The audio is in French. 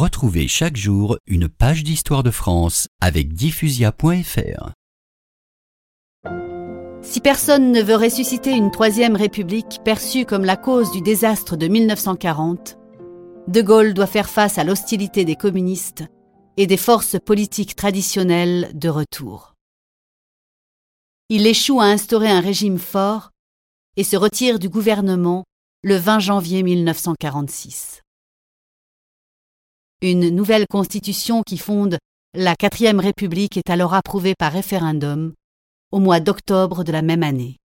Retrouvez chaque jour une page d'histoire de France avec diffusia.fr. Si personne ne veut ressusciter une troisième république perçue comme la cause du désastre de 1940, De Gaulle doit faire face à l'hostilité des communistes et des forces politiques traditionnelles de retour. Il échoue à instaurer un régime fort et se retire du gouvernement le 20 janvier 1946. Une nouvelle constitution qui fonde la quatrième république est alors approuvée par référendum au mois d'octobre de la même année.